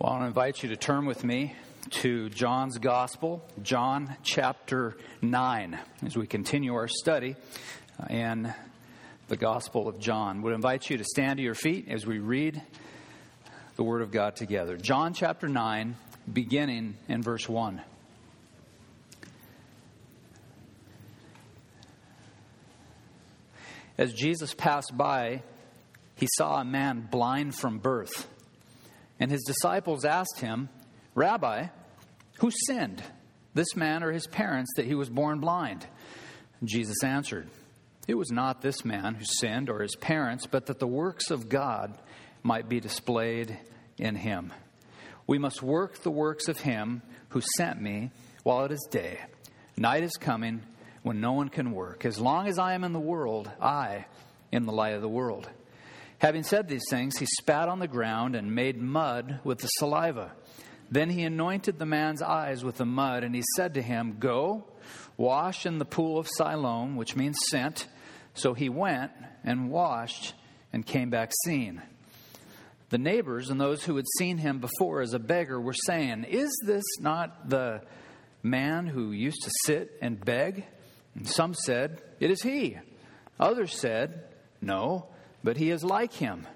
Well, I want to invite you to turn with me to John's Gospel, John chapter 9, as we continue our study uh, in the Gospel of John. Would invite you to stand to your feet as we read the Word of God together. John chapter 9, beginning in verse 1. As Jesus passed by, he saw a man blind from birth. And his disciples asked him, Rabbi, who sinned, this man or his parents, that he was born blind? Jesus answered, It was not this man who sinned or his parents, but that the works of God might be displayed in him. We must work the works of him who sent me while it is day. Night is coming when no one can work. As long as I am in the world, I am the light of the world. Having said these things, he spat on the ground and made mud with the saliva. Then he anointed the man's eyes with the mud, and he said to him, Go, wash in the pool of Siloam, which means sent. So he went and washed and came back seeing. The neighbors and those who had seen him before as a beggar were saying, Is this not the man who used to sit and beg? And some said, It is he. Others said, No but he is like him.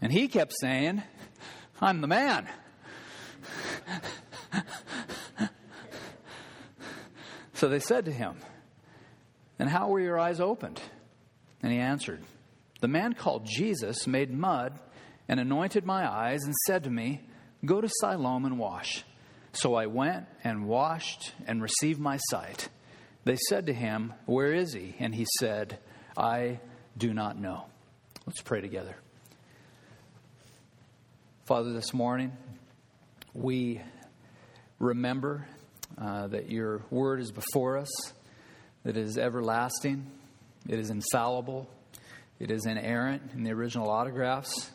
And he kept saying, I'm the man. so they said to him, And how were your eyes opened? And he answered, The man called Jesus made mud and anointed my eyes and said to me, Go to Siloam and wash. So I went and washed and received my sight. They said to him, Where is he? And he said, I do not know. Let's pray together. Father, this morning we remember uh, that your word is before us, that it is everlasting, it is infallible, it is inerrant in the original autographs,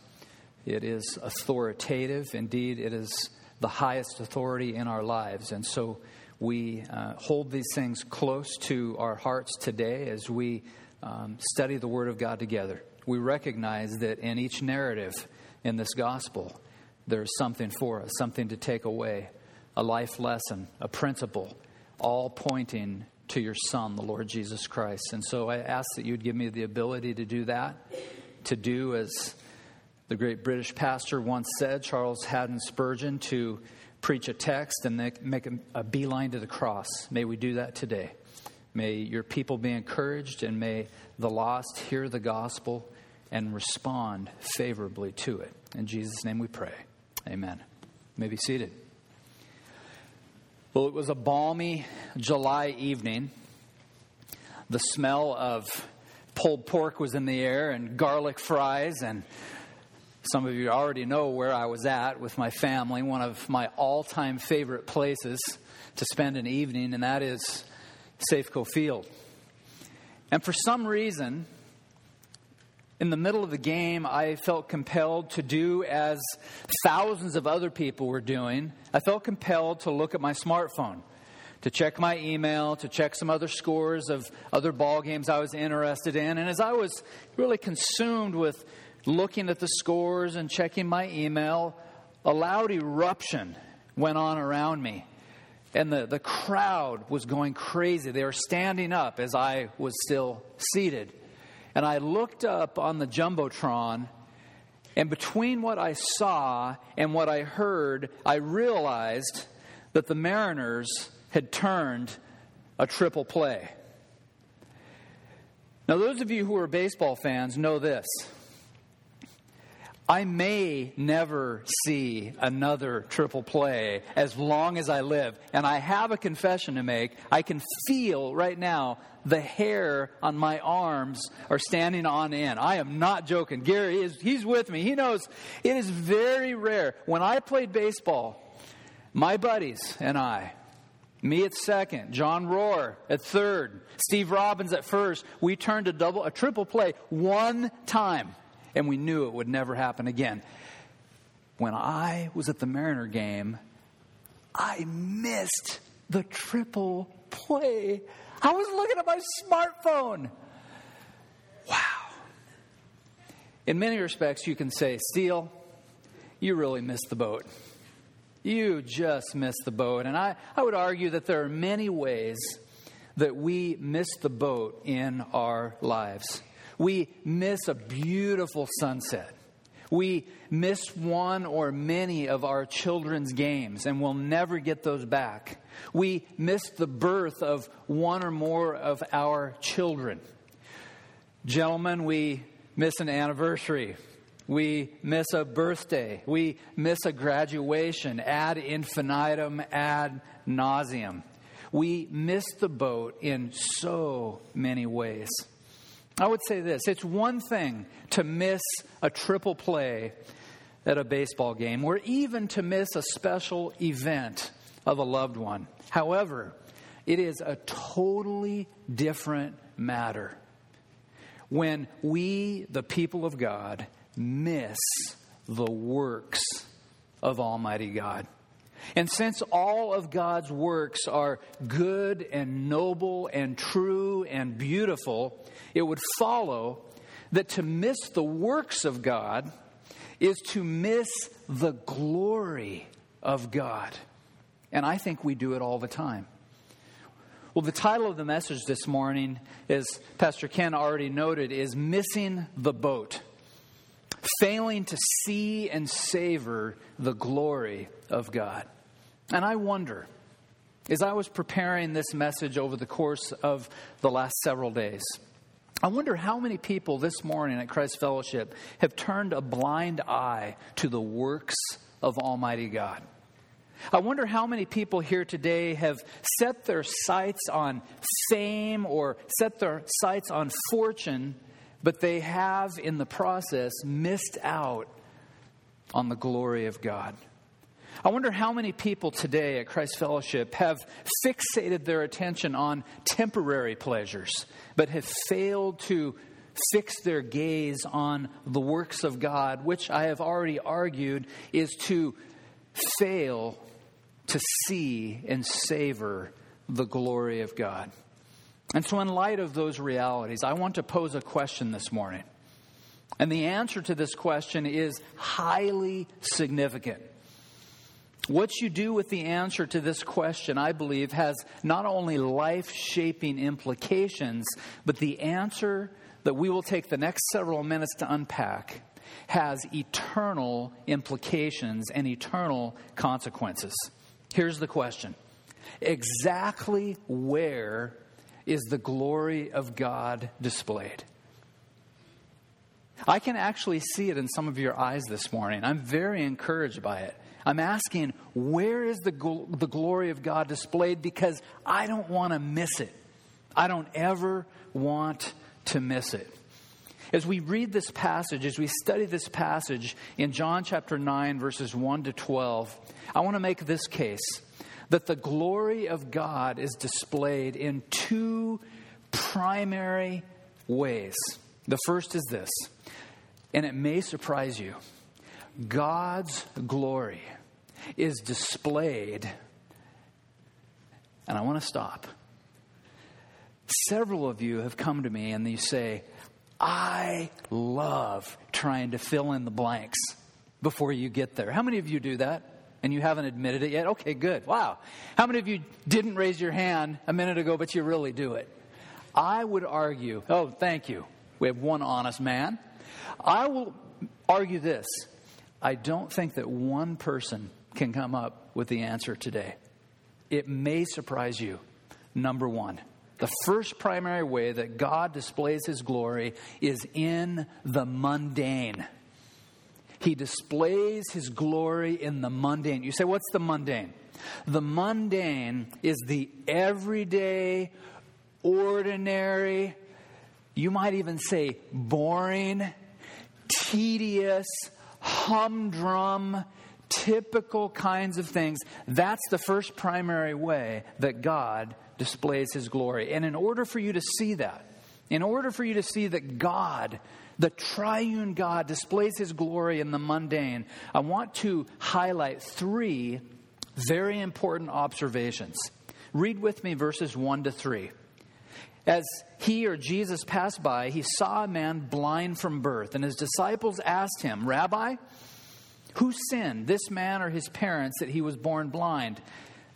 it is authoritative. Indeed, it is the highest authority in our lives. And so we uh, hold these things close to our hearts today as we um, study the Word of God together we recognize that in each narrative in this gospel, there's something for us, something to take away, a life lesson, a principle, all pointing to your Son, the Lord Jesus Christ. And so I ask that you'd give me the ability to do that, to do as the great British pastor once said, Charles Haddon Spurgeon, to preach a text and make a beeline to the cross. May we do that today. May your people be encouraged and may the lost hear the gospel and respond favorably to it. In Jesus' name we pray. Amen. You may be seated. Well, it was a balmy July evening. The smell of pulled pork was in the air and garlic fries. And some of you already know where I was at with my family, one of my all time favorite places to spend an evening, and that is Safeco Field. And for some reason, in the middle of the game, I felt compelled to do as thousands of other people were doing. I felt compelled to look at my smartphone, to check my email, to check some other scores of other ball games I was interested in. And as I was really consumed with looking at the scores and checking my email, a loud eruption went on around me. And the, the crowd was going crazy. They were standing up as I was still seated. And I looked up on the Jumbotron, and between what I saw and what I heard, I realized that the Mariners had turned a triple play. Now, those of you who are baseball fans know this. I may never see another triple play as long as I live. And I have a confession to make. I can feel right now the hair on my arms are standing on end. I am not joking. Gary is, he's with me. He knows it is very rare. When I played baseball, my buddies and I, me at second, John Rohr at third, Steve Robbins at first, we turned a double, a triple play one time and we knew it would never happen again. When I was at the Mariner game, I missed the triple play. I was looking at my smartphone. Wow. In many respects, you can say, Steele, you really missed the boat. You just missed the boat. And I, I would argue that there are many ways that we miss the boat in our lives. We miss a beautiful sunset. We miss one or many of our children's games and we'll never get those back. We miss the birth of one or more of our children. Gentlemen, we miss an anniversary. We miss a birthday. We miss a graduation ad infinitum, ad nauseum. We miss the boat in so many ways. I would say this it's one thing to miss a triple play at a baseball game, or even to miss a special event of a loved one. However, it is a totally different matter when we, the people of God, miss the works of Almighty God. And since all of God's works are good and noble and true and beautiful, it would follow that to miss the works of God is to miss the glory of God. And I think we do it all the time. Well, the title of the message this morning, as Pastor Ken already noted, is Missing the Boat failing to see and savor the glory of God. And I wonder, as I was preparing this message over the course of the last several days, I wonder how many people this morning at Christ Fellowship have turned a blind eye to the works of Almighty God. I wonder how many people here today have set their sights on fame or set their sights on fortune but they have in the process missed out on the glory of God. I wonder how many people today at Christ Fellowship have fixated their attention on temporary pleasures, but have failed to fix their gaze on the works of God, which I have already argued is to fail to see and savor the glory of God. And so, in light of those realities, I want to pose a question this morning. And the answer to this question is highly significant. What you do with the answer to this question, I believe, has not only life shaping implications, but the answer that we will take the next several minutes to unpack has eternal implications and eternal consequences. Here's the question Exactly where is the glory of God displayed. I can actually see it in some of your eyes this morning. I'm very encouraged by it. I'm asking, where is the, gl- the glory of God displayed? Because I don't want to miss it. I don't ever want to miss it. As we read this passage, as we study this passage in John chapter 9, verses 1 to 12, I want to make this case that the glory of God is displayed in two primary ways. The first is this, and it may surprise you God's glory is displayed, and I want to stop. Several of you have come to me and you say, I love trying to fill in the blanks before you get there. How many of you do that? And you haven't admitted it yet? Okay, good. Wow. How many of you didn't raise your hand a minute ago, but you really do it? I would argue, oh, thank you. We have one honest man. I will argue this I don't think that one person can come up with the answer today. It may surprise you. Number one, the first primary way that God displays his glory is in the mundane. He displays his glory in the mundane. You say, what's the mundane? The mundane is the everyday, ordinary, you might even say boring, tedious, humdrum, typical kinds of things. That's the first primary way that God displays his glory. And in order for you to see that, in order for you to see that God the triune God displays his glory in the mundane, I want to highlight three very important observations. Read with me verses 1 to 3. As he or Jesus passed by, he saw a man blind from birth, and his disciples asked him, Rabbi, Who sinned, this man or his parents, that he was born blind?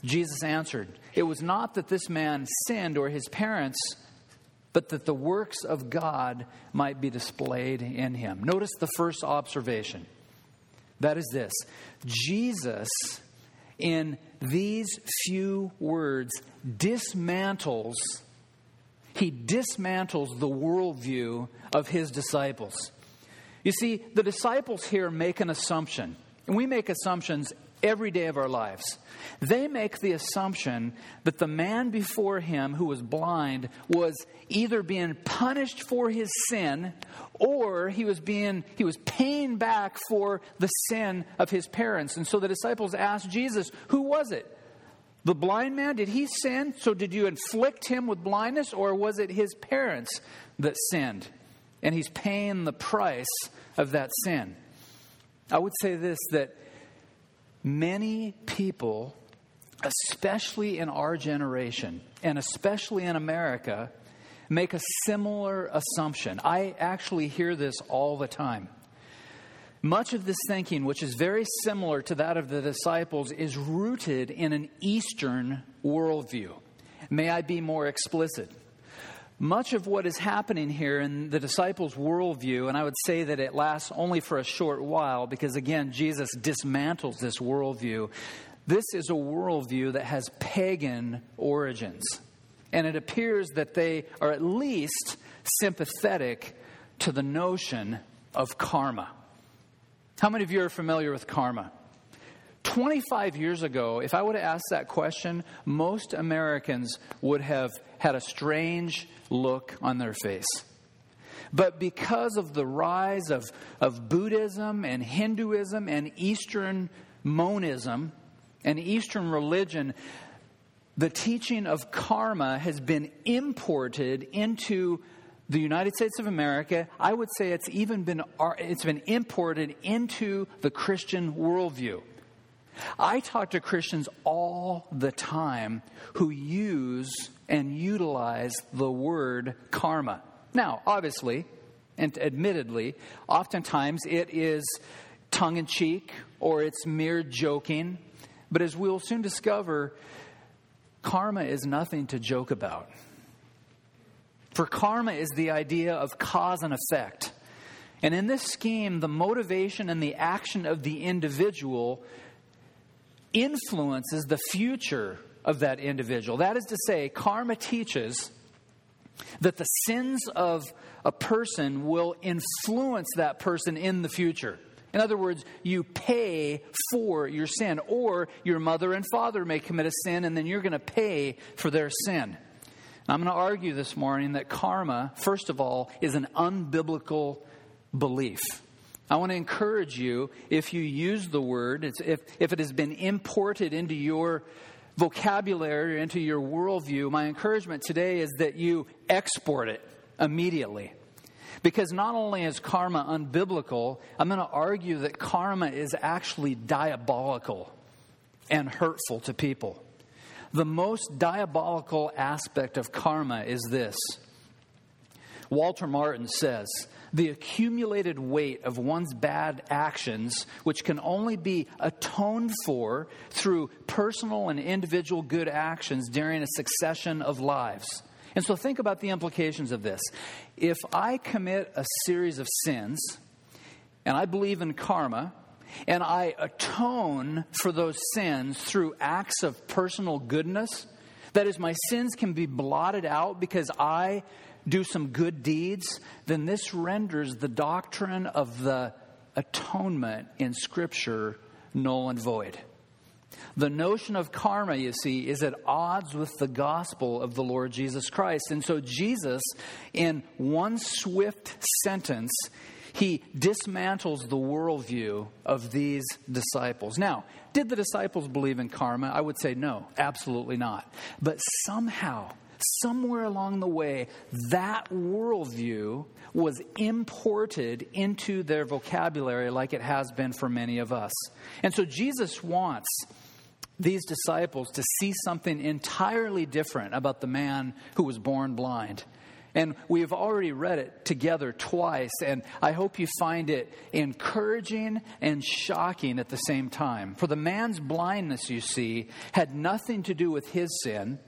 Jesus answered, It was not that this man sinned or his parents, but that the works of God might be displayed in him. Notice the first observation. That is this Jesus, in these few words, dismantles, he dismantles the worldview of his disciples. You see, the disciples here make an assumption, and we make assumptions every day of our lives. They make the assumption that the man before him who was blind was either being punished for his sin or he was being he was paying back for the sin of his parents. And so the disciples asked Jesus, "Who was it? The blind man, did he sin? So did you inflict him with blindness or was it his parents that sinned?" And he's paying the price of that sin. I would say this that many people, especially in our generation, and especially in America, make a similar assumption. I actually hear this all the time. Much of this thinking, which is very similar to that of the disciples, is rooted in an Eastern worldview. May I be more explicit? Much of what is happening here in the disciples' worldview, and I would say that it lasts only for a short while because, again, Jesus dismantles this worldview. This is a worldview that has pagan origins. And it appears that they are at least sympathetic to the notion of karma. How many of you are familiar with karma? 25 years ago, if I would have asked that question, most Americans would have had a strange look on their face. But because of the rise of, of Buddhism and Hinduism and Eastern monism and Eastern religion, the teaching of karma has been imported into the United States of America. I would say it's even been, it's been imported into the Christian worldview. I talk to Christians all the time who use and utilize the word karma. Now, obviously, and admittedly, oftentimes it is tongue in cheek or it's mere joking. But as we'll soon discover, karma is nothing to joke about. For karma is the idea of cause and effect. And in this scheme, the motivation and the action of the individual influences the future of that individual. That is to say, karma teaches that the sins of a person will influence that person in the future. In other words, you pay for your sin, or your mother and father may commit a sin, and then you're going to pay for their sin. I'm going to argue this morning that karma, first of all, is an unbiblical belief. I want to encourage you, if you use the word, if, if it has been imported into your vocabulary, into your worldview, my encouragement today is that you export it immediately. Because not only is karma unbiblical, I'm going to argue that karma is actually diabolical and hurtful to people. The most diabolical aspect of karma is this Walter Martin says, the accumulated weight of one's bad actions, which can only be atoned for through personal and individual good actions during a succession of lives. And so think about the implications of this. If I commit a series of sins, and I believe in karma, and I atone for those sins through acts of personal goodness, that is, my sins can be blotted out because I do some good deeds, then this renders the doctrine of the atonement in Scripture null and void. The notion of karma, you see, is at odds with the gospel of the Lord Jesus Christ. And so, Jesus, in one swift sentence, he dismantles the worldview of these disciples. Now, did the disciples believe in karma? I would say no, absolutely not. But somehow, somewhere along the way, that worldview was imported into their vocabulary like it has been for many of us. And so Jesus wants these disciples to see something entirely different about the man who was born blind. And we've already read it together twice, and I hope you find it encouraging and shocking at the same time. For the man's blindness, you see, had nothing to do with his sin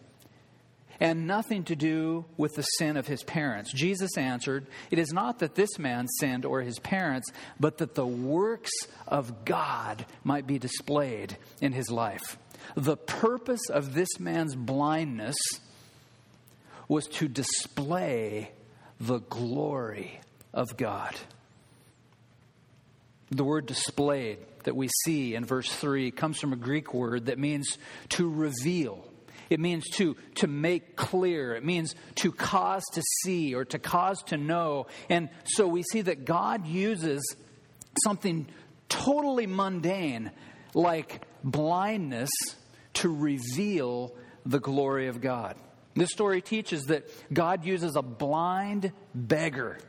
and nothing to do with the sin of his parents. Jesus answered, It is not that this man sinned or his parents, but that the works of God might be displayed in his life. The purpose of this man's blindness was to display the glory of God. The word displayed that we see in verse 3 comes from a Greek word that means to reveal it means to, to make clear. It means to cause to see or to cause to know. And so we see that God uses something totally mundane, like blindness, to reveal the glory of God. This story teaches that God uses a blind beggar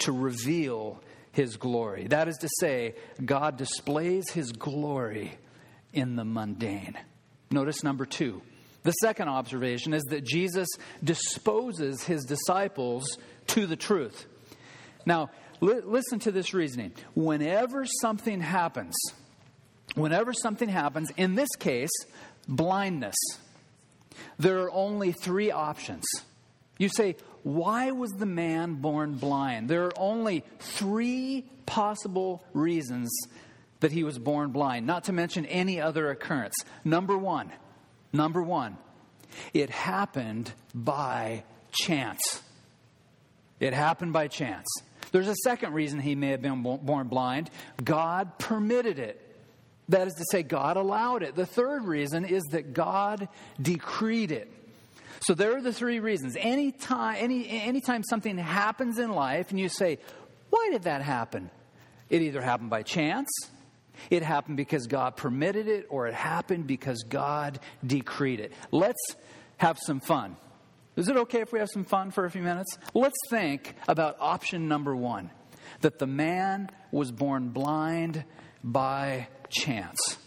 to reveal his glory. That is to say, God displays his glory in the mundane. Notice number two the second observation is that Jesus disposes his disciples to the truth. Now, li- listen to this reasoning. Whenever something happens, whenever something happens, in this case, blindness, there are only three options. You say, why was the man born blind? There are only three possible reasons that he was born blind, not to mention any other occurrence. Number one, Number one, it happened by chance. It happened by chance. There's a second reason he may have been born blind God permitted it. That is to say, God allowed it. The third reason is that God decreed it. So there are the three reasons. Anytime, any, anytime something happens in life and you say, why did that happen? It either happened by chance, it happened because God permitted it, or it happened because God decreed it. Let's have some fun. Is it okay if we have some fun for a few minutes? Let's think about option number one that the man was born blind by chance.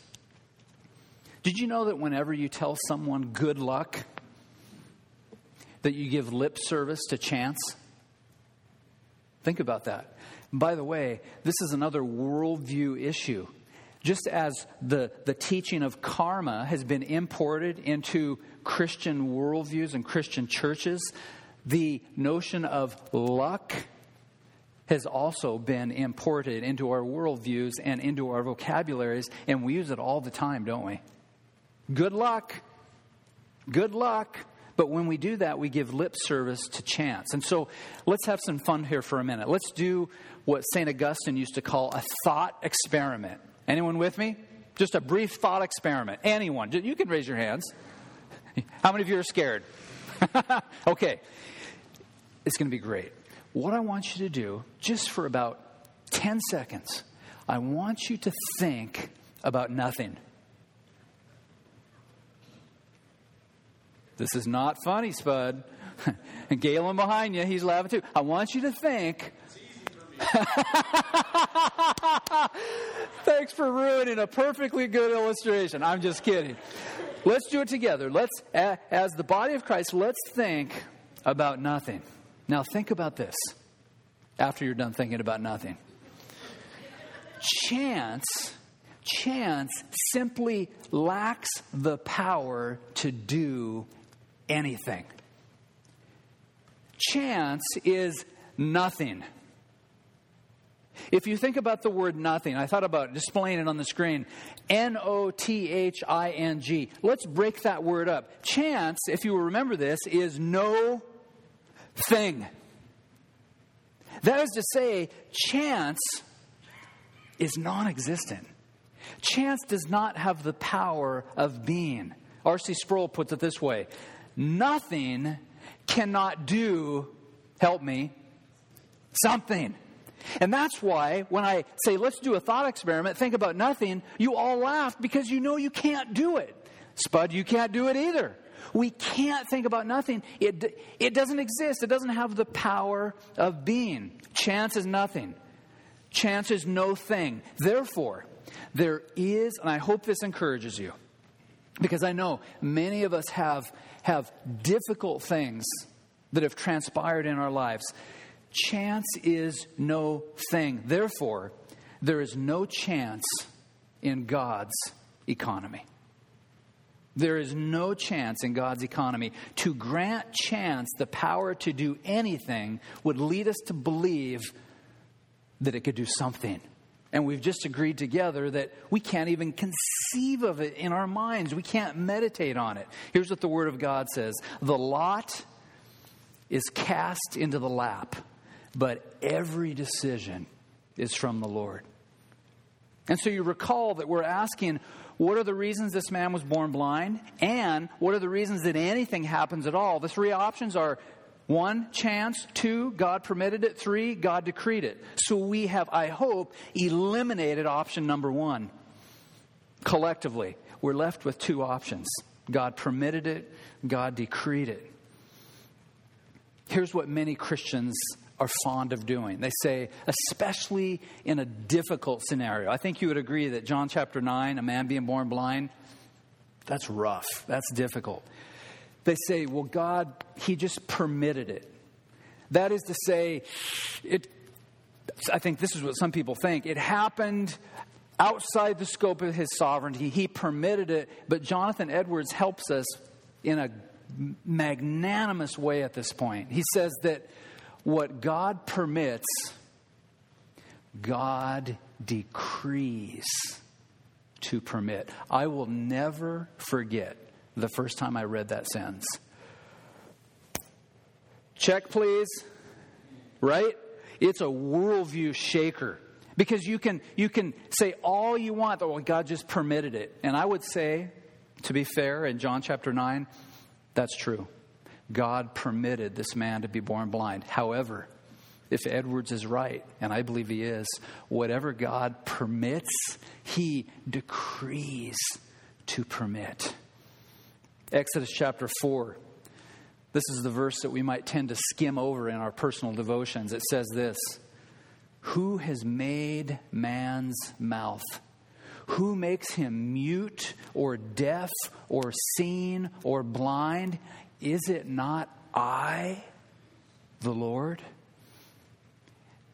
Did you know that whenever you tell someone good luck, that you give lip service to chance? Think about that. By the way, this is another worldview issue. Just as the, the teaching of karma has been imported into Christian worldviews and Christian churches, the notion of luck has also been imported into our worldviews and into our vocabularies, and we use it all the time, don't we? Good luck. Good luck. But when we do that, we give lip service to chance. And so let's have some fun here for a minute. Let's do what St. Augustine used to call a thought experiment. Anyone with me? Just a brief thought experiment. Anyone. You can raise your hands. How many of you are scared? okay. It's going to be great. What I want you to do, just for about 10 seconds, I want you to think about nothing. This is not funny, Spud. and Galen behind you, he's laughing too. I want you to think Thanks for ruining a perfectly good illustration. I'm just kidding. Let's do it together. Let's, as the body of Christ, let's think about nothing. Now, think about this after you're done thinking about nothing. Chance, chance simply lacks the power to do anything. Chance is nothing. If you think about the word nothing, I thought about displaying it on the screen N O T H I N G. Let's break that word up. Chance, if you will remember this, is no thing. That is to say, chance is non existent. Chance does not have the power of being. R.C. Sproul puts it this way Nothing cannot do, help me, something. And that's why when I say, let's do a thought experiment, think about nothing, you all laugh because you know you can't do it. Spud, you can't do it either. We can't think about nothing. It, it doesn't exist. It doesn't have the power of being. Chance is nothing. Chance is no thing. Therefore, there is, and I hope this encourages you, because I know many of us have, have difficult things that have transpired in our lives. Chance is no thing. Therefore, there is no chance in God's economy. There is no chance in God's economy. To grant chance the power to do anything would lead us to believe that it could do something. And we've just agreed together that we can't even conceive of it in our minds. We can't meditate on it. Here's what the Word of God says The lot is cast into the lap, but every decision is from the Lord. And so you recall that we're asking, what are the reasons this man was born blind? And what are the reasons that anything happens at all? The three options are one, chance. Two, God permitted it. Three, God decreed it. So we have, I hope, eliminated option number one. Collectively, we're left with two options God permitted it, God decreed it. Here's what many Christians are fond of doing. They say, especially in a difficult scenario. I think you would agree that John chapter 9, a man being born blind, that's rough. That's difficult. They say, well, God, He just permitted it. That is to say, it, I think this is what some people think. It happened outside the scope of His sovereignty. He permitted it, but Jonathan Edwards helps us in a magnanimous way at this point. He says that what God permits, God decrees to permit. I will never forget the first time I read that sentence. Check, please. Right? It's a worldview shaker. Because you can, you can say all you want, that well, God just permitted it. And I would say, to be fair, in John chapter 9, that's true. God permitted this man to be born blind. However, if Edwards is right, and I believe he is, whatever God permits, he decrees to permit. Exodus chapter 4. This is the verse that we might tend to skim over in our personal devotions. It says this Who has made man's mouth? Who makes him mute or deaf or seen or blind? Is it not I, the Lord?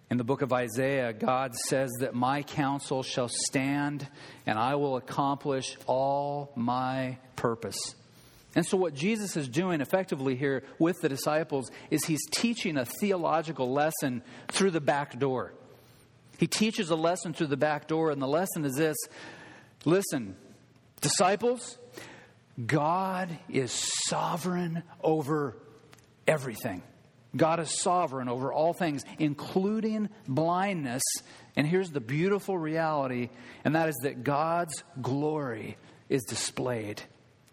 In the book of Isaiah, God says that my counsel shall stand and I will accomplish all my purpose. And so, what Jesus is doing effectively here with the disciples is he's teaching a theological lesson through the back door. He teaches a lesson through the back door, and the lesson is this listen, disciples, God is sovereign over everything. God is sovereign over all things, including blindness. And here's the beautiful reality, and that is that God's glory is displayed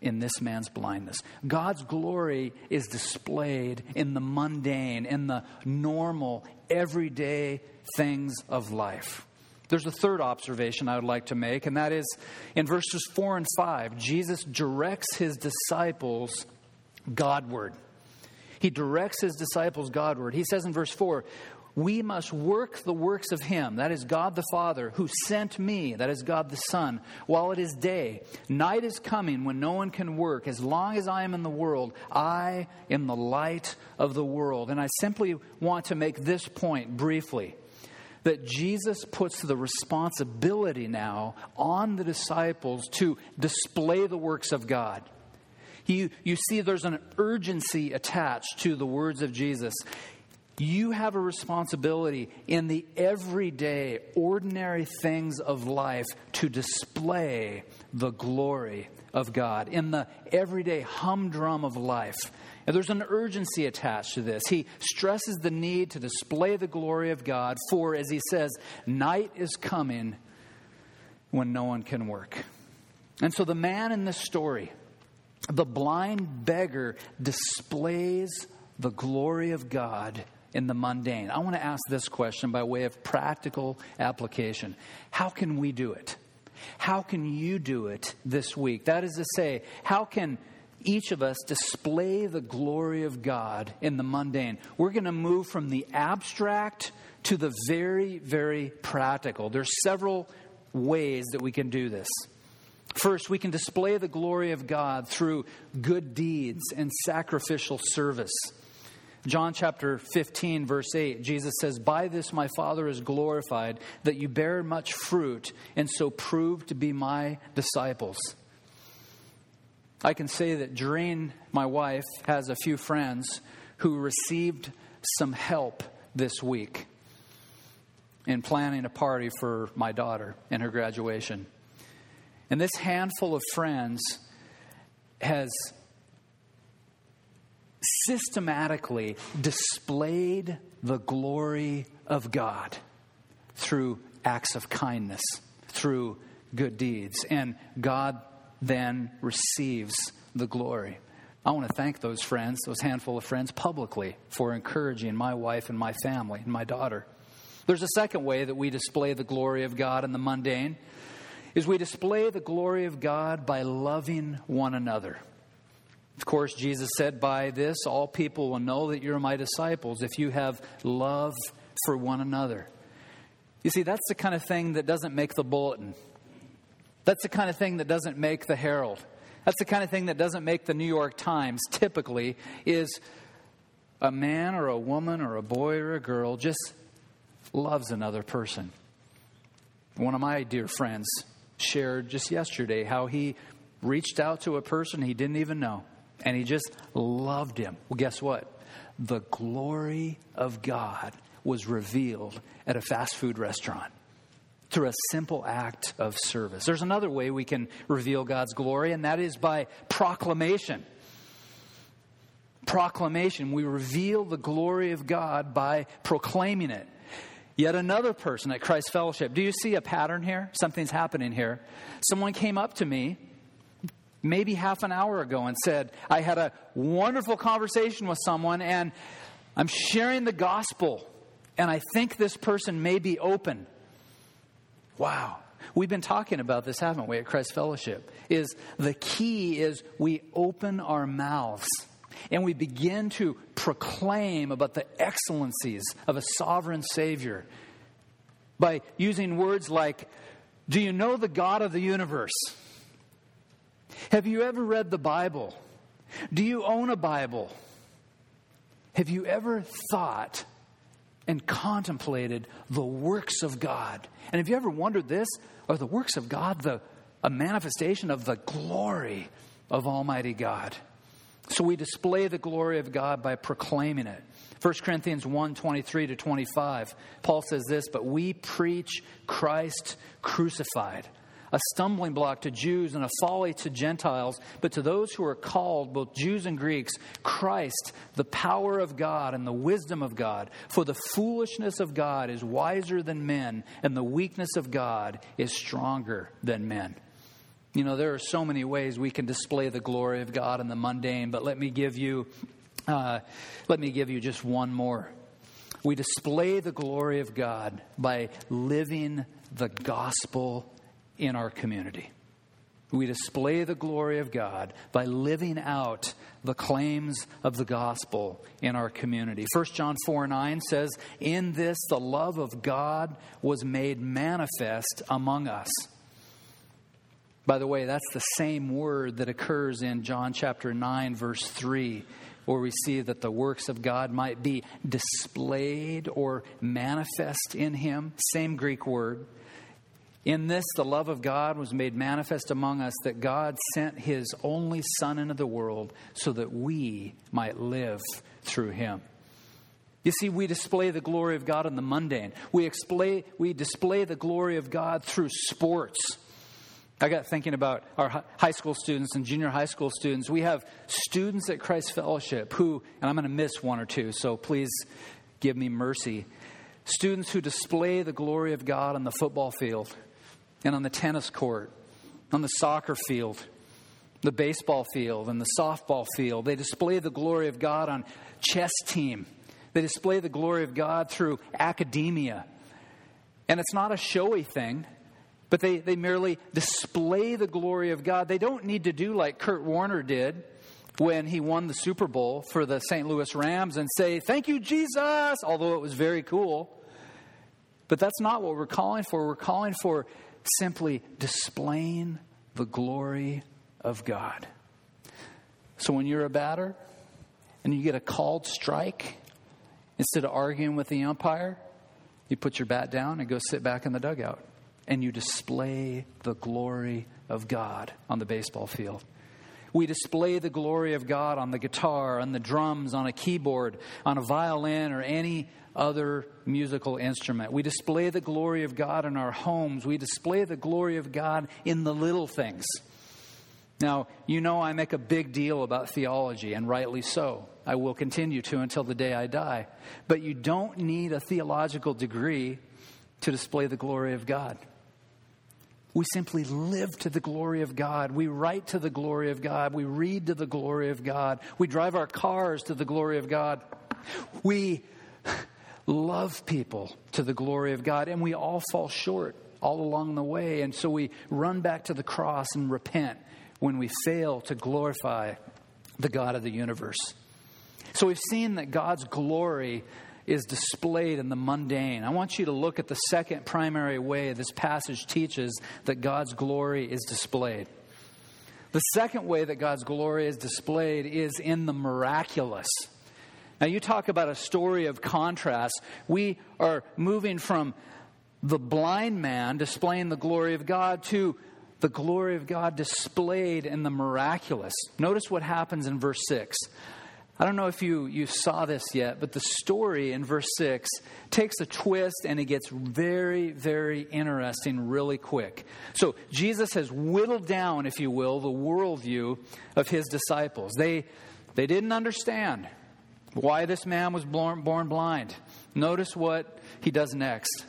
in this man's blindness. God's glory is displayed in the mundane, in the normal, everyday things of life. There's a third observation I would like to make, and that is in verses 4 and 5, Jesus directs his disciples Godward. He directs his disciples Godward. He says in verse 4, we must work the works of Him, that is God the Father, who sent me, that is God the Son, while it is day. Night is coming when no one can work. As long as I am in the world, I am the light of the world. And I simply want to make this point briefly that Jesus puts the responsibility now on the disciples to display the works of God. You, you see, there's an urgency attached to the words of Jesus. You have a responsibility in the everyday, ordinary things of life to display the glory of God, in the everyday humdrum of life. There's an urgency attached to this. He stresses the need to display the glory of God, for, as he says, night is coming when no one can work. And so the man in this story, the blind beggar, displays the glory of God in the mundane. I want to ask this question by way of practical application How can we do it? How can you do it this week? That is to say, how can each of us display the glory of God in the mundane. We're going to move from the abstract to the very, very practical. There's several ways that we can do this. First, we can display the glory of God through good deeds and sacrificial service. John chapter 15, verse 8, Jesus says, By this my Father is glorified, that you bear much fruit, and so prove to be my disciples. I can say that Doreen, my wife, has a few friends who received some help this week in planning a party for my daughter and her graduation. And this handful of friends has systematically displayed the glory of God through acts of kindness, through good deeds. And God then receives the glory. I want to thank those friends, those handful of friends, publicly for encouraging my wife and my family and my daughter. There's a second way that we display the glory of God in the mundane is we display the glory of God by loving one another. Of course, Jesus said, By this all people will know that you're my disciples if you have love for one another. You see, that's the kind of thing that doesn't make the bulletin. That's the kind of thing that doesn't make the Herald. That's the kind of thing that doesn't make the New York Times typically is a man or a woman or a boy or a girl just loves another person. One of my dear friends shared just yesterday how he reached out to a person he didn't even know and he just loved him. Well, guess what? The glory of God was revealed at a fast food restaurant through a simple act of service. There's another way we can reveal God's glory, and that is by proclamation. Proclamation. We reveal the glory of God by proclaiming it. Yet another person at Christ Fellowship. Do you see a pattern here? Something's happening here. Someone came up to me maybe half an hour ago and said, I had a wonderful conversation with someone and I'm sharing the gospel and I think this person may be open. Wow. We've been talking about this, haven't we, at Christ Fellowship? Is the key is we open our mouths and we begin to proclaim about the excellencies of a sovereign Savior by using words like, Do you know the God of the universe? Have you ever read the Bible? Do you own a Bible? Have you ever thought and contemplated the works of God? And have you ever wondered this? Are the works of God the, a manifestation of the glory of Almighty God? So we display the glory of God by proclaiming it. 1 Corinthians 1 23 to 25, Paul says this, but we preach Christ crucified a stumbling block to Jews and a folly to Gentiles, but to those who are called, both Jews and Greeks, Christ, the power of God and the wisdom of God. For the foolishness of God is wiser than men, and the weakness of God is stronger than men. You know, there are so many ways we can display the glory of God in the mundane, but let me give you, uh, let me give you just one more. We display the glory of God by living the gospel in our community. We display the glory of God by living out the claims of the gospel in our community. 1 John 4 9 says, In this the love of God was made manifest among us. By the way, that's the same word that occurs in John chapter 9, verse 3, where we see that the works of God might be displayed or manifest in him. Same Greek word. In this, the love of God was made manifest among us that God sent his only Son into the world so that we might live through him. You see, we display the glory of God in the mundane. We display, we display the glory of God through sports. I got thinking about our high school students and junior high school students. We have students at Christ Fellowship who, and I'm going to miss one or two, so please give me mercy. Students who display the glory of God on the football field and on the tennis court, on the soccer field, the baseball field, and the softball field. They display the glory of God on chess team. They display the glory of God through academia. And it's not a showy thing, but they, they merely display the glory of God. They don't need to do like Kurt Warner did when he won the Super Bowl for the St. Louis Rams and say, Thank you, Jesus, although it was very cool. But that's not what we're calling for. We're calling for simply displaying the glory of God. So when you're a batter and you get a called strike, instead of arguing with the umpire, you put your bat down and go sit back in the dugout and you display the glory of God on the baseball field. We display the glory of God on the guitar, on the drums, on a keyboard, on a violin, or any other musical instrument. We display the glory of God in our homes. We display the glory of God in the little things. Now, you know I make a big deal about theology, and rightly so. I will continue to until the day I die. But you don't need a theological degree to display the glory of God. We simply live to the glory of God. We write to the glory of God. We read to the glory of God. We drive our cars to the glory of God. We love people to the glory of God, and we all fall short all along the way. And so we run back to the cross and repent when we fail to glorify the God of the universe. So we've seen that God's glory is displayed in the mundane. I want you to look at the second primary way this passage teaches that God's glory is displayed. The second way that God's glory is displayed is in the miraculous. Now, you talk about a story of contrast. We are moving from the blind man displaying the glory of God to the glory of God displayed in the miraculous. Notice what happens in verse 6. I don't know if you, you saw this yet, but the story in verse 6 takes a twist and it gets very, very interesting really quick. So, Jesus has whittled down, if you will, the worldview of his disciples. They, they didn't understand why this man was born, born blind. Notice what he does next.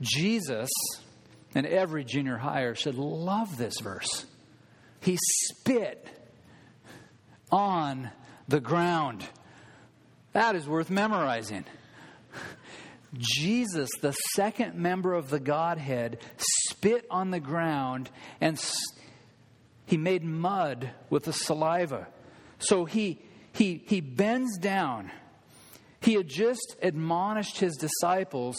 Jesus and every junior higher should love this verse. He spit on the ground. That is worth memorizing. Jesus, the second member of the Godhead, spit on the ground and he made mud with the saliva. So he, he, he bends down. He had just admonished his disciples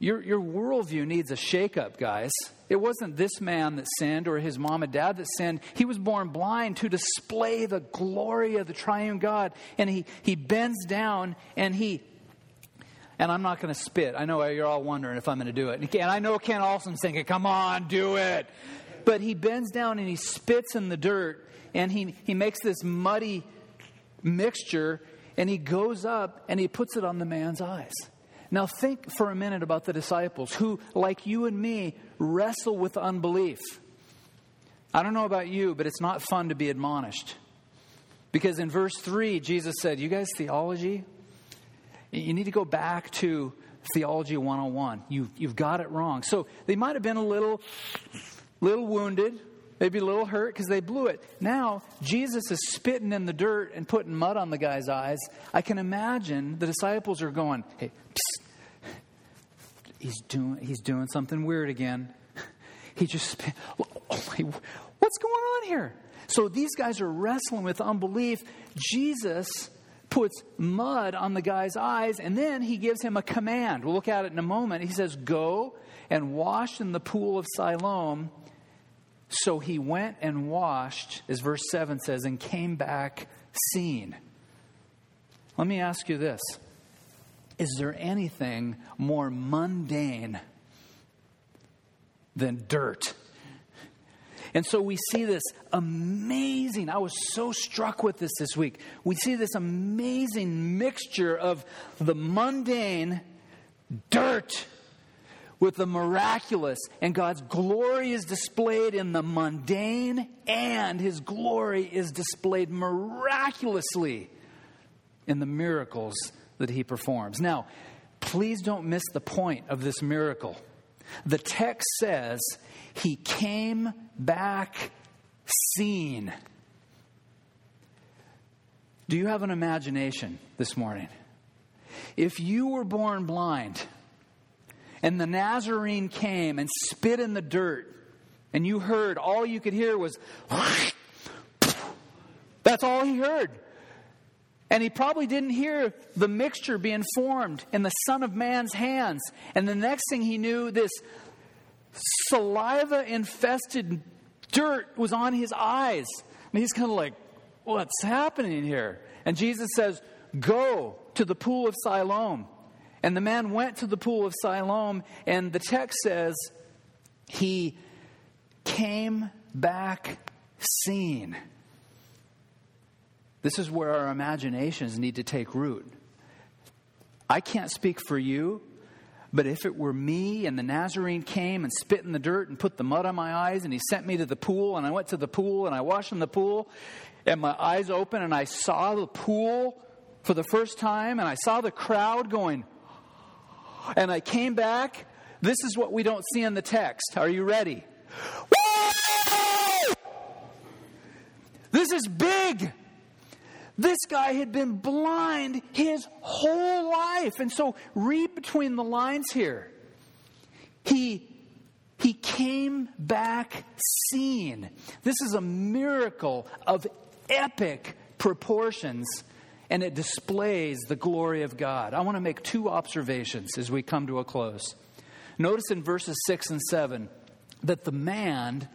your, your worldview needs a shakeup, guys. It wasn't this man that sinned or his mom and dad that sinned. He was born blind to display the glory of the triune God. And he, he bends down and he, and I'm not going to spit. I know you're all wondering if I'm going to do it. And I know Ken Olson's thinking, come on, do it. But he bends down and he spits in the dirt and he, he makes this muddy mixture and he goes up and he puts it on the man's eyes. Now, think for a minute about the disciples who, like you and me, wrestle with unbelief. I don't know about you, but it's not fun to be admonished. Because in verse 3, Jesus said, You guys, theology, you need to go back to Theology 101. You, you've got it wrong. So they might have been a little, little wounded, maybe a little hurt because they blew it. Now, Jesus is spitting in the dirt and putting mud on the guy's eyes. I can imagine the disciples are going, Hey, psst, he's doing, he's doing something weird again. He just, spit. Oh what's going on here? So these guys are wrestling with unbelief. Jesus puts mud on the guy's eyes, and then he gives him a command. We'll look at it in a moment. He says, Go and wash in the pool of Siloam. So he went and washed, as verse 7 says, and came back seen. Let me ask you this is there anything more mundane than dirt? And so we see this amazing, I was so struck with this this week. We see this amazing mixture of the mundane, dirt, with the miraculous. And God's glory is displayed in the mundane, and His glory is displayed miraculously in the miracles that he performs. Now, please don't miss the point of this miracle. The text says he came back seen. Do you have an imagination this morning? If you were born blind and the Nazarene came and spit in the dirt, and you heard, all you could hear was, that's all he heard. And he probably didn't hear the mixture being formed in the Son of Man's hands. And the next thing he knew, this saliva infested dirt was on his eyes. And he's kind of like, What's happening here? And Jesus says, Go to the pool of Siloam. And the man went to the pool of Siloam, and the text says he came back seeing. This is where our imaginations need to take root. I can't speak for you, but if it were me and the Nazarene came and spit in the dirt and put the mud on my eyes and he sent me to the pool and I went to the pool and I washed in the pool and my eyes open and I saw the pool for the first time and I saw the crowd going, and I came back. This is what we don't see in the text. Are you ready? This is big. This guy had been blind his whole life. And so read between the lines here. He he came back seeing. This is a miracle of epic proportions and it displays the glory of God. I want to make two observations as we come to a close. Notice in verses 6 and 7 that the man,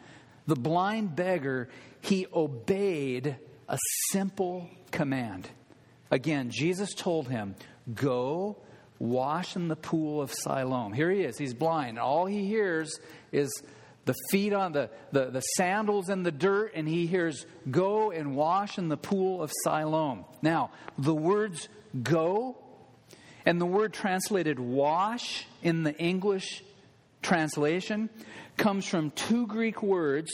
the blind beggar, he obeyed a simple command. Again, Jesus told him, Go wash in the pool of Siloam. Here he is, he's blind. All he hears is the feet on the, the, the sandals in the dirt, and he hears, Go and wash in the pool of Siloam. Now, the words go and the word translated wash in the English translation comes from two Greek words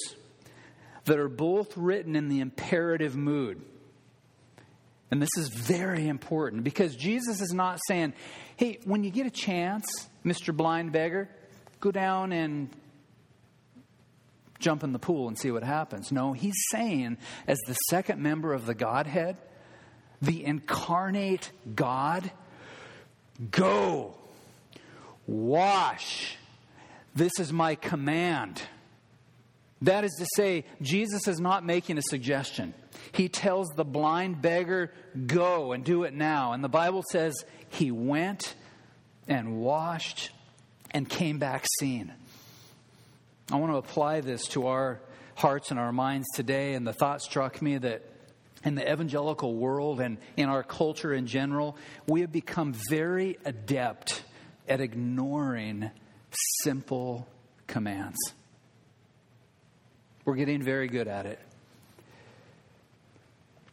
that are both written in the imperative mood. And this is very important because Jesus is not saying, hey, when you get a chance, Mr. Blind Beggar, go down and jump in the pool and see what happens. No, he's saying, as the second member of the Godhead, the incarnate God, go, wash. This is my command. That is to say, Jesus is not making a suggestion. He tells the blind beggar, Go and do it now. And the Bible says he went and washed and came back seeing. I want to apply this to our hearts and our minds today. And the thought struck me that in the evangelical world and in our culture in general, we have become very adept at ignoring simple commands. We're getting very good at it.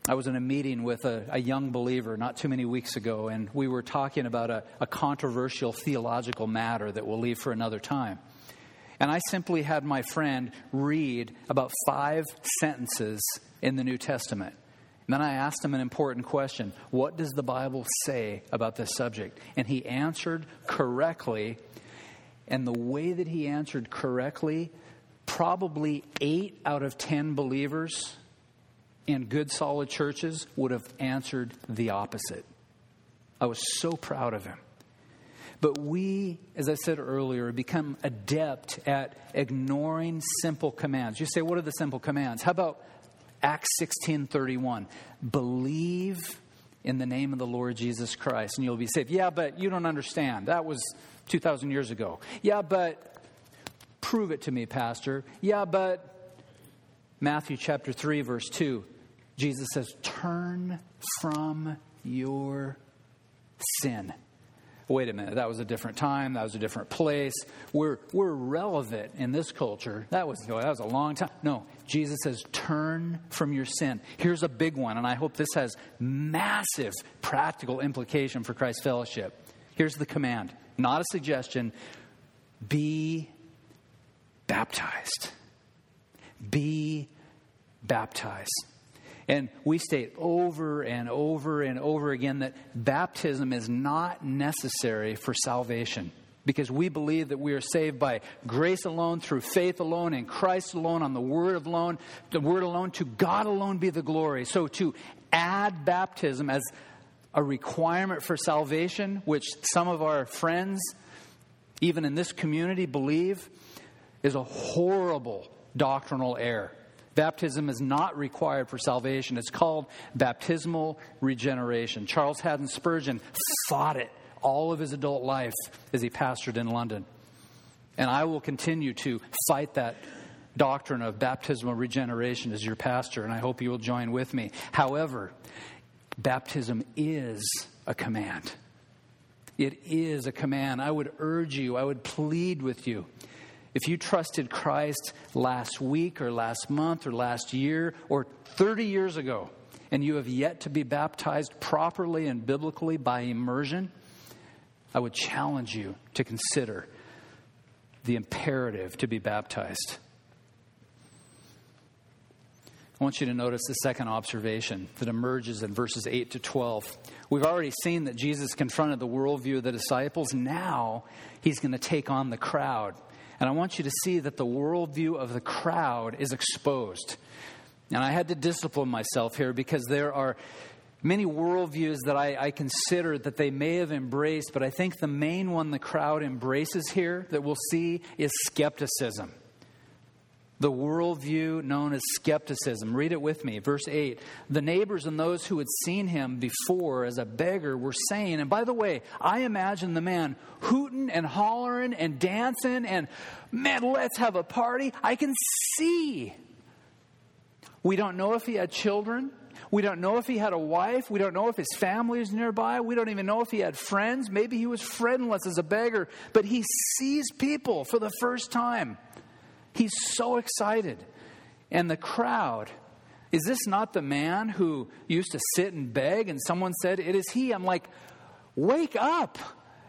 I was in a meeting with a, a, young believer not too many weeks ago, and we were talking about a, a controversial theological matter that we'll leave for another time. And I simply had my friend read about five sentences in the New Testament. And then I asked him an important question What does the Bible say about this subject? And he answered correctly. And the way that he answered correctly, probably eight out of ten believers in good, solid churches would have answered the opposite. I was so proud of him. But we, as I said earlier, become adept at ignoring simple commands. You say, what are the simple commands? How about Acts 16:31? Believe in the name of the Lord Jesus Christ and you'll be saved. Yeah, but you don't understand. That was 2000 years ago. Yeah, but prove it to me, pastor. Yeah, but Matthew chapter 3 verse 2. Jesus says, "Turn from your sin." Wait a minute, that was a different time, that was a different place. We're, we're relevant in this culture. That was, that was a long time. No, Jesus says, turn from your sin. Here's a big one, and I hope this has massive practical implication for Christ Fellowship. Here's the command, not a suggestion be baptized. Be baptized. And we state over and over and over again that baptism is not necessary for salvation because we believe that we are saved by grace alone, through faith alone, in Christ alone, on the Word alone, the Word alone, to God alone be the glory. So to add baptism as a requirement for salvation, which some of our friends, even in this community, believe, is a horrible doctrinal error. Baptism is not required for salvation. It's called baptismal regeneration. Charles Haddon Spurgeon fought it all of his adult life as he pastored in London. And I will continue to fight that doctrine of baptismal regeneration as your pastor, and I hope you will join with me. However, baptism is a command. It is a command. I would urge you, I would plead with you. If you trusted Christ last week or last month or last year or 30 years ago, and you have yet to be baptized properly and biblically by immersion, I would challenge you to consider the imperative to be baptized. I want you to notice the second observation that emerges in verses 8 to 12. We've already seen that Jesus confronted the worldview of the disciples. Now he's going to take on the crowd. And I want you to see that the worldview of the crowd is exposed. And I had to discipline myself here because there are many worldviews that I, I, consider that they may have embraced, but I think the main one the crowd embraces here that we'll see is skepticism. The worldview known as skepticism. Read it with me. Verse 8. The neighbors and those who had seen him before as a beggar were saying, and by the way, I imagine the man hooting and hollering and dancing and, man, let's have a party. I can see we don't know if he had children. We don't know if he had a wife. We don't know if his family is nearby. We don't even know if he had friends. Maybe he was friendless as a beggar, but he sees people for the first time. He's so excited. And the crowd, is this not the man who used to sit and beg? And someone said, It is he. I'm like, Wake up.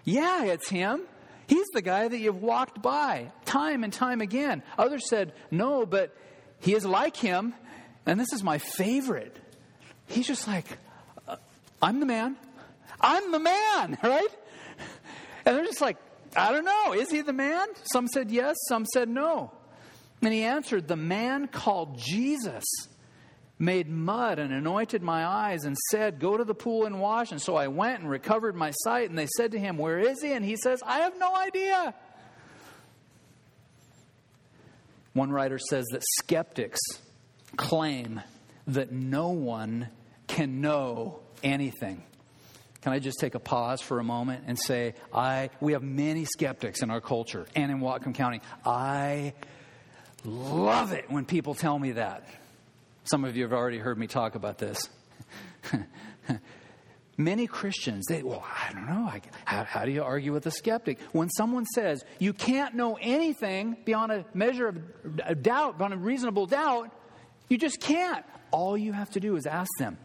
Yeah, it's him. He's the guy that you've walked by time and time again. Others said, No, but he is like him. And this is my favorite. He's just like, uh, I'm the man. I'm the man, right? And they're just like, I don't know. Is he the man? Some said yes, some said no. And he answered, The man called Jesus made mud and anointed my eyes and said, Go to the pool and wash. And so I went and recovered my sight. And they said to him, Where is he? And he says, I have no idea. One writer says that skeptics claim that no one can know anything. Can I just take a pause for a moment and say, I, we have many skeptics in our culture and in Whatcom County. I love it when people tell me that. Some of you have already heard me talk about this. Many Christians, they, well, I don't know. I, how, how do you argue with a skeptic? When someone says you can't know anything beyond a measure of doubt, beyond a reasonable doubt, you just can't. All you have to do is ask them,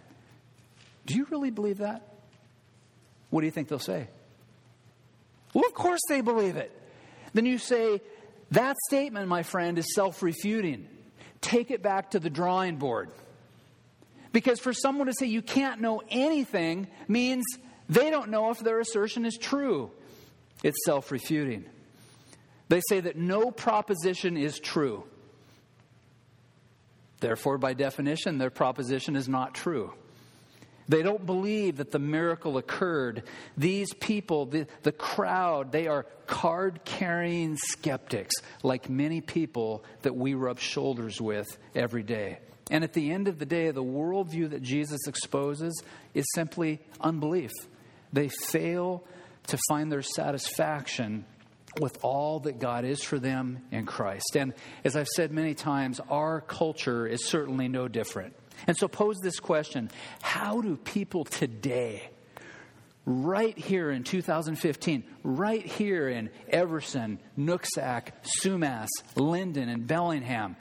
Do you really believe that? What do you think they'll say? Well, of course they believe it. Then you say, That statement, my friend, is self refuting. Take it back to the drawing board. Because for someone to say you can't know anything means they don't know if their assertion is true. It's self refuting. They say that no proposition is true. Therefore, by definition, their proposition is not true. They don't believe that the miracle occurred. These people, the, the crowd, they are card carrying skeptics, like many people that we rub shoulders with every day. And at the end of the day, the worldview that Jesus exposes is simply unbelief. They fail to find their satisfaction with all that God is for them in Christ. And as I've said many times, our culture is certainly no different. And so pose this question How do people today, right here in 2015, right here in Everson, Nooksack, Sumas, Lynden, and Bellingham,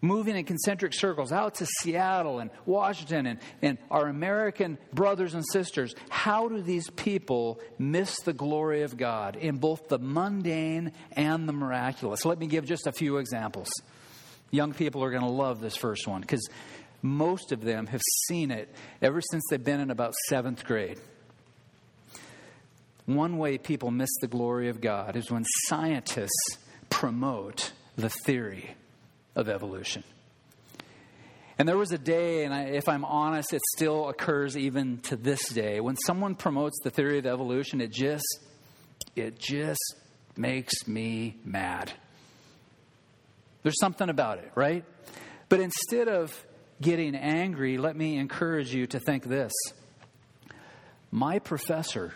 moving in concentric circles out to Seattle and Washington and, and our American brothers and sisters, how do these people miss the glory of God in both the mundane and the miraculous? Let me give just a few examples. Young people are going to love this first one because most of them have seen it ever since they've been in about seventh grade. One way people miss the glory of God is when scientists promote the theory of evolution. And there was a day, and I, if I'm honest, it still occurs even to this day, when someone promotes the theory of evolution, it just, it just makes me mad. There's something about it, right? But instead of getting angry, let me encourage you to think this. My professor,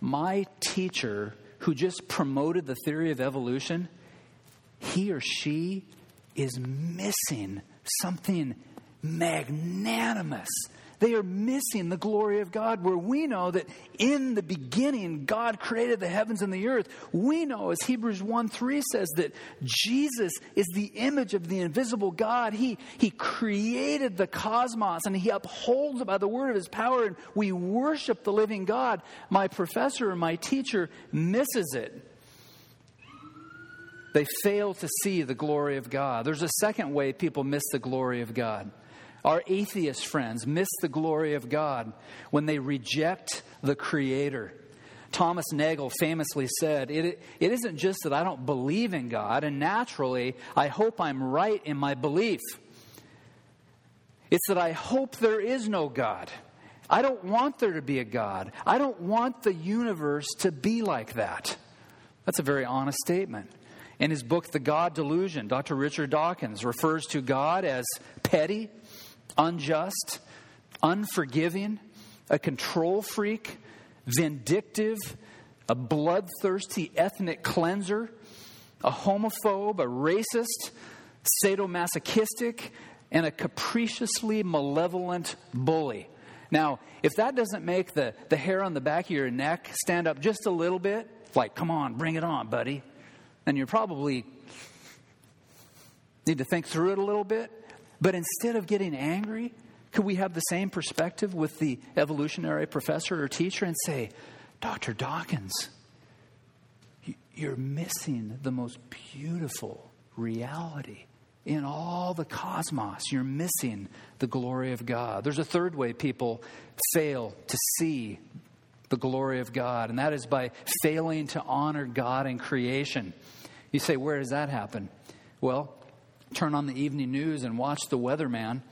my teacher who just promoted the theory of evolution, he or she is missing something magnanimous. They are missing the glory of God, where we know that in the beginning, God created the heavens and the earth. We know, as Hebrews 1 3 says, that Jesus is the image of the invisible God. He, he created the cosmos and he upholds it by the word of his power, and we worship the living God. My professor and my teacher misses it. They fail to see the glory of God. There's a second way people miss the glory of God. Our atheist friends miss the glory of God when they reject the Creator. Thomas Nagel famously said, it, it isn't just that I don't believe in God, and naturally, I hope I'm right in my belief. It's that I hope there is no God. I don't want there to be a God. I don't want the universe to be like that. That's a very honest statement. In his book, The God Delusion, Dr. Richard Dawkins refers to God as petty, unjust, unforgiving, a control freak, vindictive, a bloodthirsty ethnic cleanser, a homophobe, a racist, sadomasochistic, and a capriciously malevolent bully. Now, if that doesn't make the, the hair on the back of your neck stand up just a little bit, like, come on, bring it on, buddy, then you probably need to think through it a little bit but instead of getting angry, could we have the same perspective with the evolutionary professor or teacher and say, Dr. Dawkins, you're missing the most beautiful reality in all the cosmos. You're missing the glory of God. There's a third way people fail to see the glory of God, and that is by failing to honor God in creation. You say, where does that happen? Well, turn on the evening news and watch the weatherman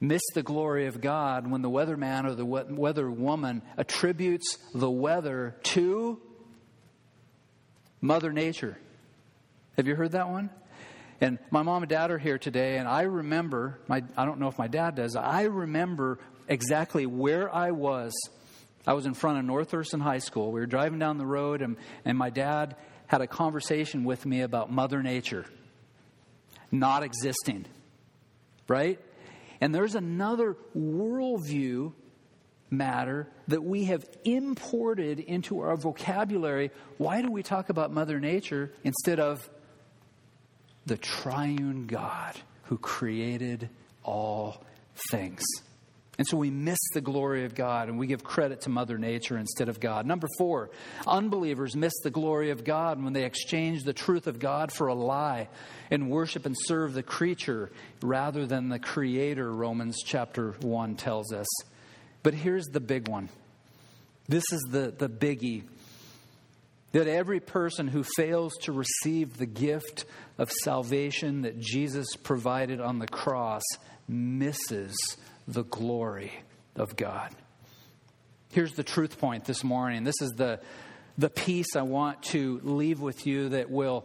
miss the glory of God when the weatherman or the weather woman attributes the weather to Mother Nature. Have you heard that one? And my mom and dad are here today, and I remember, my, I don't know if my dad does, I remember exactly where I was. I was in front of North Thurston High School. We were driving down the road, and, and my dad had a conversation with me about Mother Nature not existing. Right? And there's another worldview matter that we have imported into our vocabulary. Why do we talk about Mother Nature instead of the triune God who created all things? And so we miss the glory of God and we give credit to Mother Nature instead of God. Number four, unbelievers miss the glory of God when they exchange the truth of God for a lie and worship and serve the creature rather than the Creator, Romans chapter 1 tells us. But here's the big one this is the, the biggie that every person who fails to receive the gift of salvation that Jesus provided on the cross misses the glory of God. Here's the truth point this morning. This is the, the piece I want to leave with you that will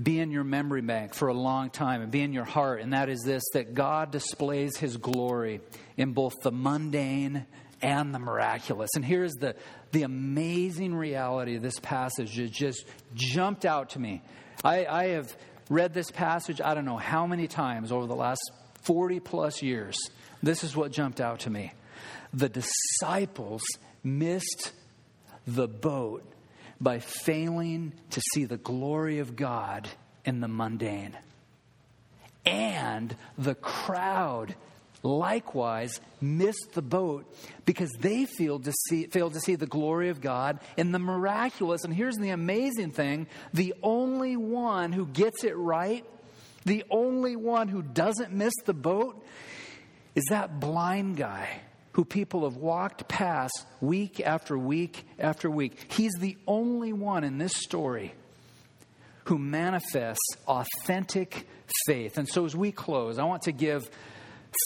be in your memory bank for a long time and be in your heart, and that is this that God displays his glory in both the mundane and the miraculous. And here's the, the amazing reality of this passage that just jumped out to me. I, I have read this passage, I don't know how many times over the last 40 plus years, this is what jumped out to me. The disciples missed the boat by failing to see the glory of God in the mundane. And the crowd likewise missed the boat because they failed to see, failed to see the glory of God in the miraculous. And here's the amazing thing the only one who gets it right the only one who doesn't miss the boat is that blind guy who people have walked past week after week after week. He's the only one in this story who manifests authentic faith. And so, as we close, I want to give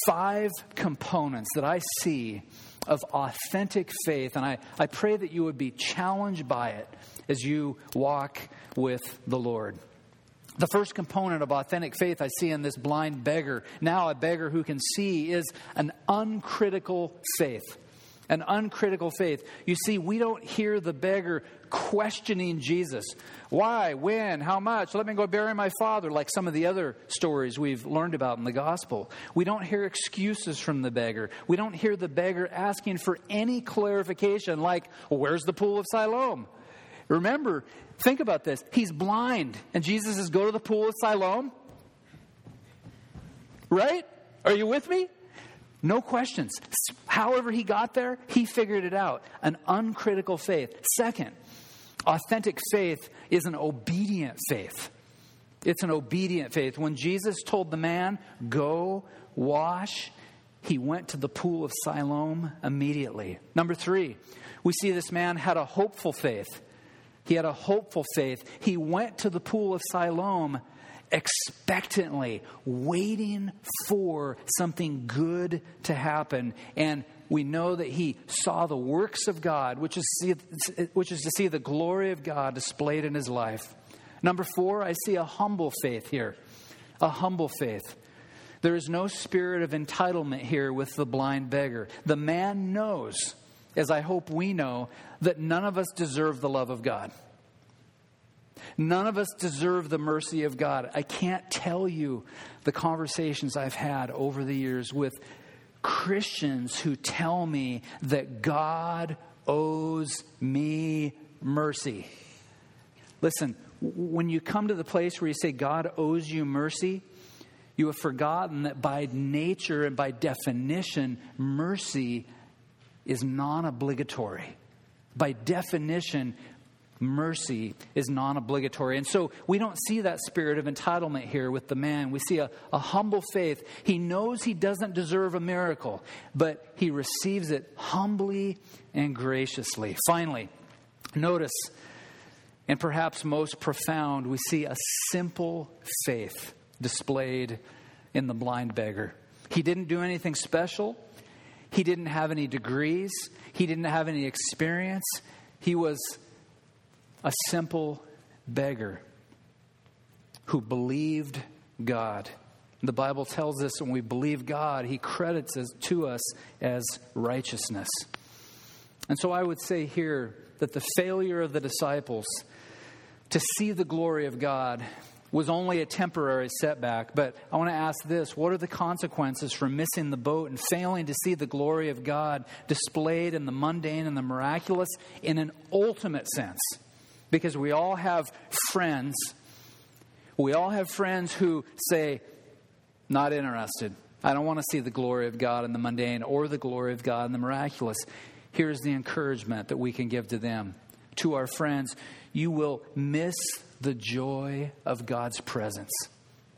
five components that I see of authentic faith. And I, I pray that you would be challenged by it as you walk with the Lord. The first component of authentic faith I see in this blind beggar, now a beggar who can see, is an uncritical faith. an uncritical faith. You see, we don't hear the beggar questioning Jesus. Why? When? How much? Let me go bury my father, like some of the other stories we've learned about in the gospel. We don't hear excuses from the beggar. We don't hear the beggar asking for any clarification, like, where's the pool of Siloam? Remember, think about this. He's blind, and Jesus says, Go to the pool of Siloam. Right? Are you with me? No questions. However, he got there, he figured it out. An uncritical faith. Second, authentic faith is an obedient faith. It's an obedient faith. When Jesus told the man, Go wash, he went to the pool of Siloam immediately. Number three, we see this man had a hopeful faith. He had a hopeful faith. He went to the pool of Siloam expectantly, waiting for something good to happen. And we know that he saw the works of God, which is, see, which is to see the glory of God displayed in his life. Number four, I see a humble faith here. A humble faith. There is no spirit of entitlement here with the blind beggar. The man knows, as I hope we know, that none of us deserve the love of God. None of us deserve the mercy of God. I can't tell you the conversations I've had over the years with Christians who tell me that God owes me mercy. Listen, when you come to the place where you say God owes you mercy, you have forgotten that by nature and by definition, mercy is non obligatory. By definition, mercy is non obligatory. And so we don't see that spirit of entitlement here with the man. We see a, a humble faith. He knows he doesn't deserve a miracle, but he receives it humbly and graciously. Finally, notice, and perhaps most profound, we see a simple faith displayed in the blind beggar. He didn't do anything special. He didn't have any degrees. He didn't have any experience. He was a simple beggar who believed God. The Bible tells us when we believe God, He credits it to us as righteousness. And so I would say here that the failure of the disciples to see the glory of God was only a temporary setback. But I want to ask this what are the consequences for missing the boat and failing to see the glory of God displayed in the mundane and the miraculous in an ultimate sense? because we all have friends. We all have friends who say, not interested. I don't want to see the glory of God in the mundane or the glory of God in the miraculous. Here's the encouragement that we can give to them. To our friends, you will miss the joy of God's presence.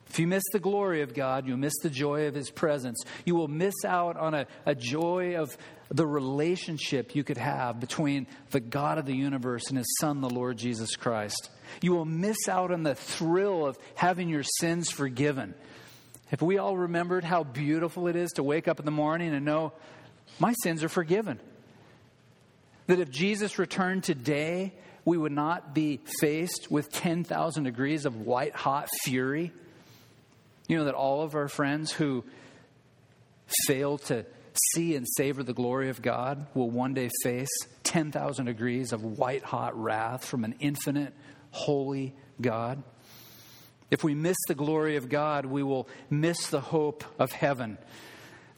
If you miss the glory of God, you'll miss the joy of His presence. You will miss out on a, a joy of the relationship you could have between the God of the universe and His Son, the Lord Jesus Christ. You will miss out on the thrill of having your sins forgiven. If we all remembered how beautiful it is to wake up in the morning and know my sins are forgiven, that if Jesus returned today, we would not be faced with 10,000 degrees of white hot fury. You know that all of our friends who fail to see and savor the glory of God will one day face 10,000 degrees of white hot wrath from an infinite, holy God. If we miss the glory of God, we will miss the hope of heaven.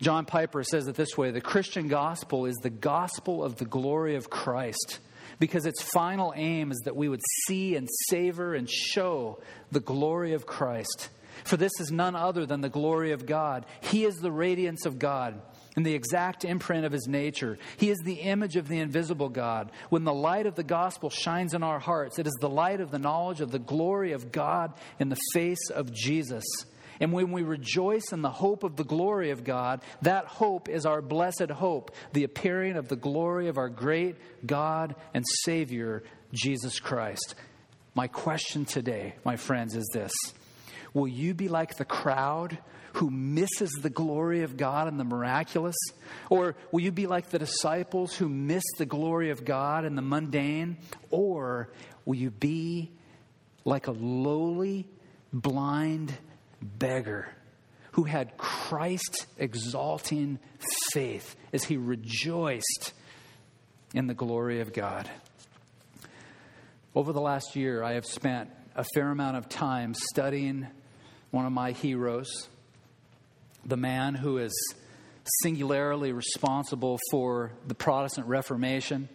John Piper says it this way the Christian gospel is the gospel of the glory of Christ because its final aim is that we would see and savor and show the glory of Christ. For this is none other than the glory of God. He is the radiance of God and the exact imprint of his nature. He is the image of the invisible God. When the light of the gospel shines in our hearts, it is the light of the knowledge of the glory of God in the face of Jesus. And when we rejoice in the hope of the glory of God, that hope is our blessed hope, the appearing of the glory of our great God and Savior, Jesus Christ. My question today, my friends, is this Will you be like the crowd who misses the glory of God and the miraculous? Or will you be like the disciples who miss the glory of God and the mundane? Or will you be like a lowly, blind beggar who had Christ exalting faith as he rejoiced in the glory of God. Over the last year, I have spent a fair amount of time studying one of my heroes, the man who is singularly responsible for the Protestant Reformation,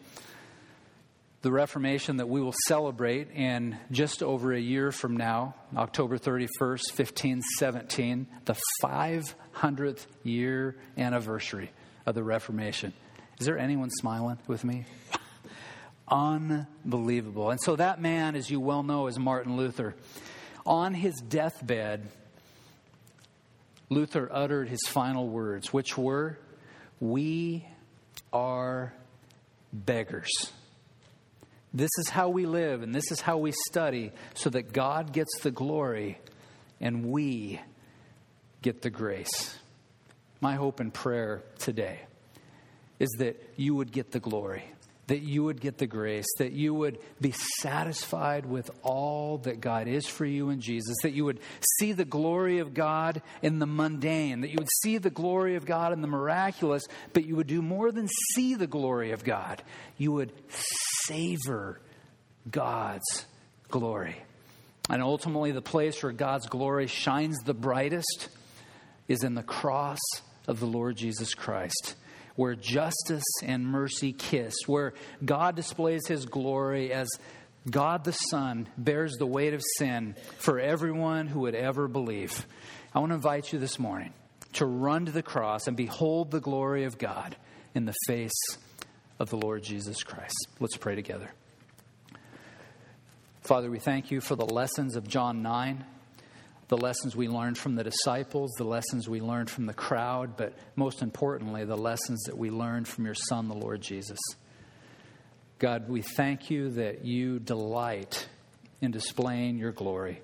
the Reformation that we will celebrate in just over a year from now, October 31st, 1517, the 500th year anniversary of the Reformation. Is there anyone smiling with me? Unbelievable. And so that man, as you well know, is Martin Luther. On his deathbed, Luther uttered his final words, which were, We are beggars. This is how we live and this is how we study so that God gets the glory and we get the grace. My hope and prayer today is that you would get the glory that you would get the grace, that you would be satisfied with all that God is for you in Jesus, that you would see the glory of God in the mundane, that you would see the glory of God in the miraculous, but you would do more than see the glory of God. You would savor God's glory. And ultimately, the place where God's glory shines the brightest is in the cross of the Lord Jesus Christ where justice and mercy kiss, where God displays his glory as God the Son bears the weight of sin for everyone who would ever believe. I want to invite you this morning to run to the cross and behold the glory of God in the face of the Lord Jesus Christ. Let's pray together. Father, we thank you for the lessons of John 9 the lessons we learned from the disciples, the lessons we learned from the crowd, but most importantly, the lessons that we learned from your Son, the Lord Jesus. God, we thank you that you delight in displaying your glory,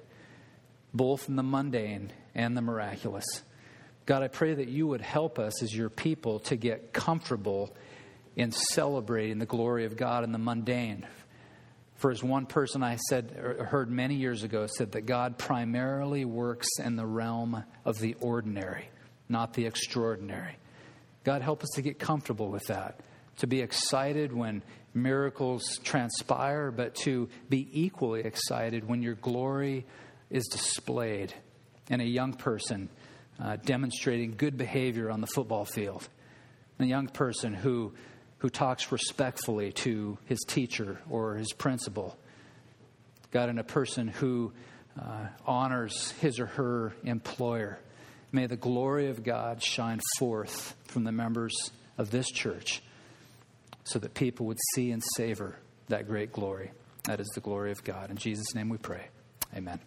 both in the mundane and the miraculous. God, I pray that you would help us as your people to get comfortable in celebrating the glory of God in the mundane. For as one person I said heard many years ago said that God primarily works in the realm of the ordinary, not the extraordinary. God help us to get comfortable with that, to be excited when miracles transpire, but to be equally excited when your glory is displayed in a young person uh, demonstrating good behavior on the football field, a young person who who talks respectfully to his teacher or his principal. God, in a person who uh, honors his or her employer. May the glory of God shine forth from the members of this church so that people would see and savor that great glory. That is the glory of God. In Jesus' name we pray. Amen.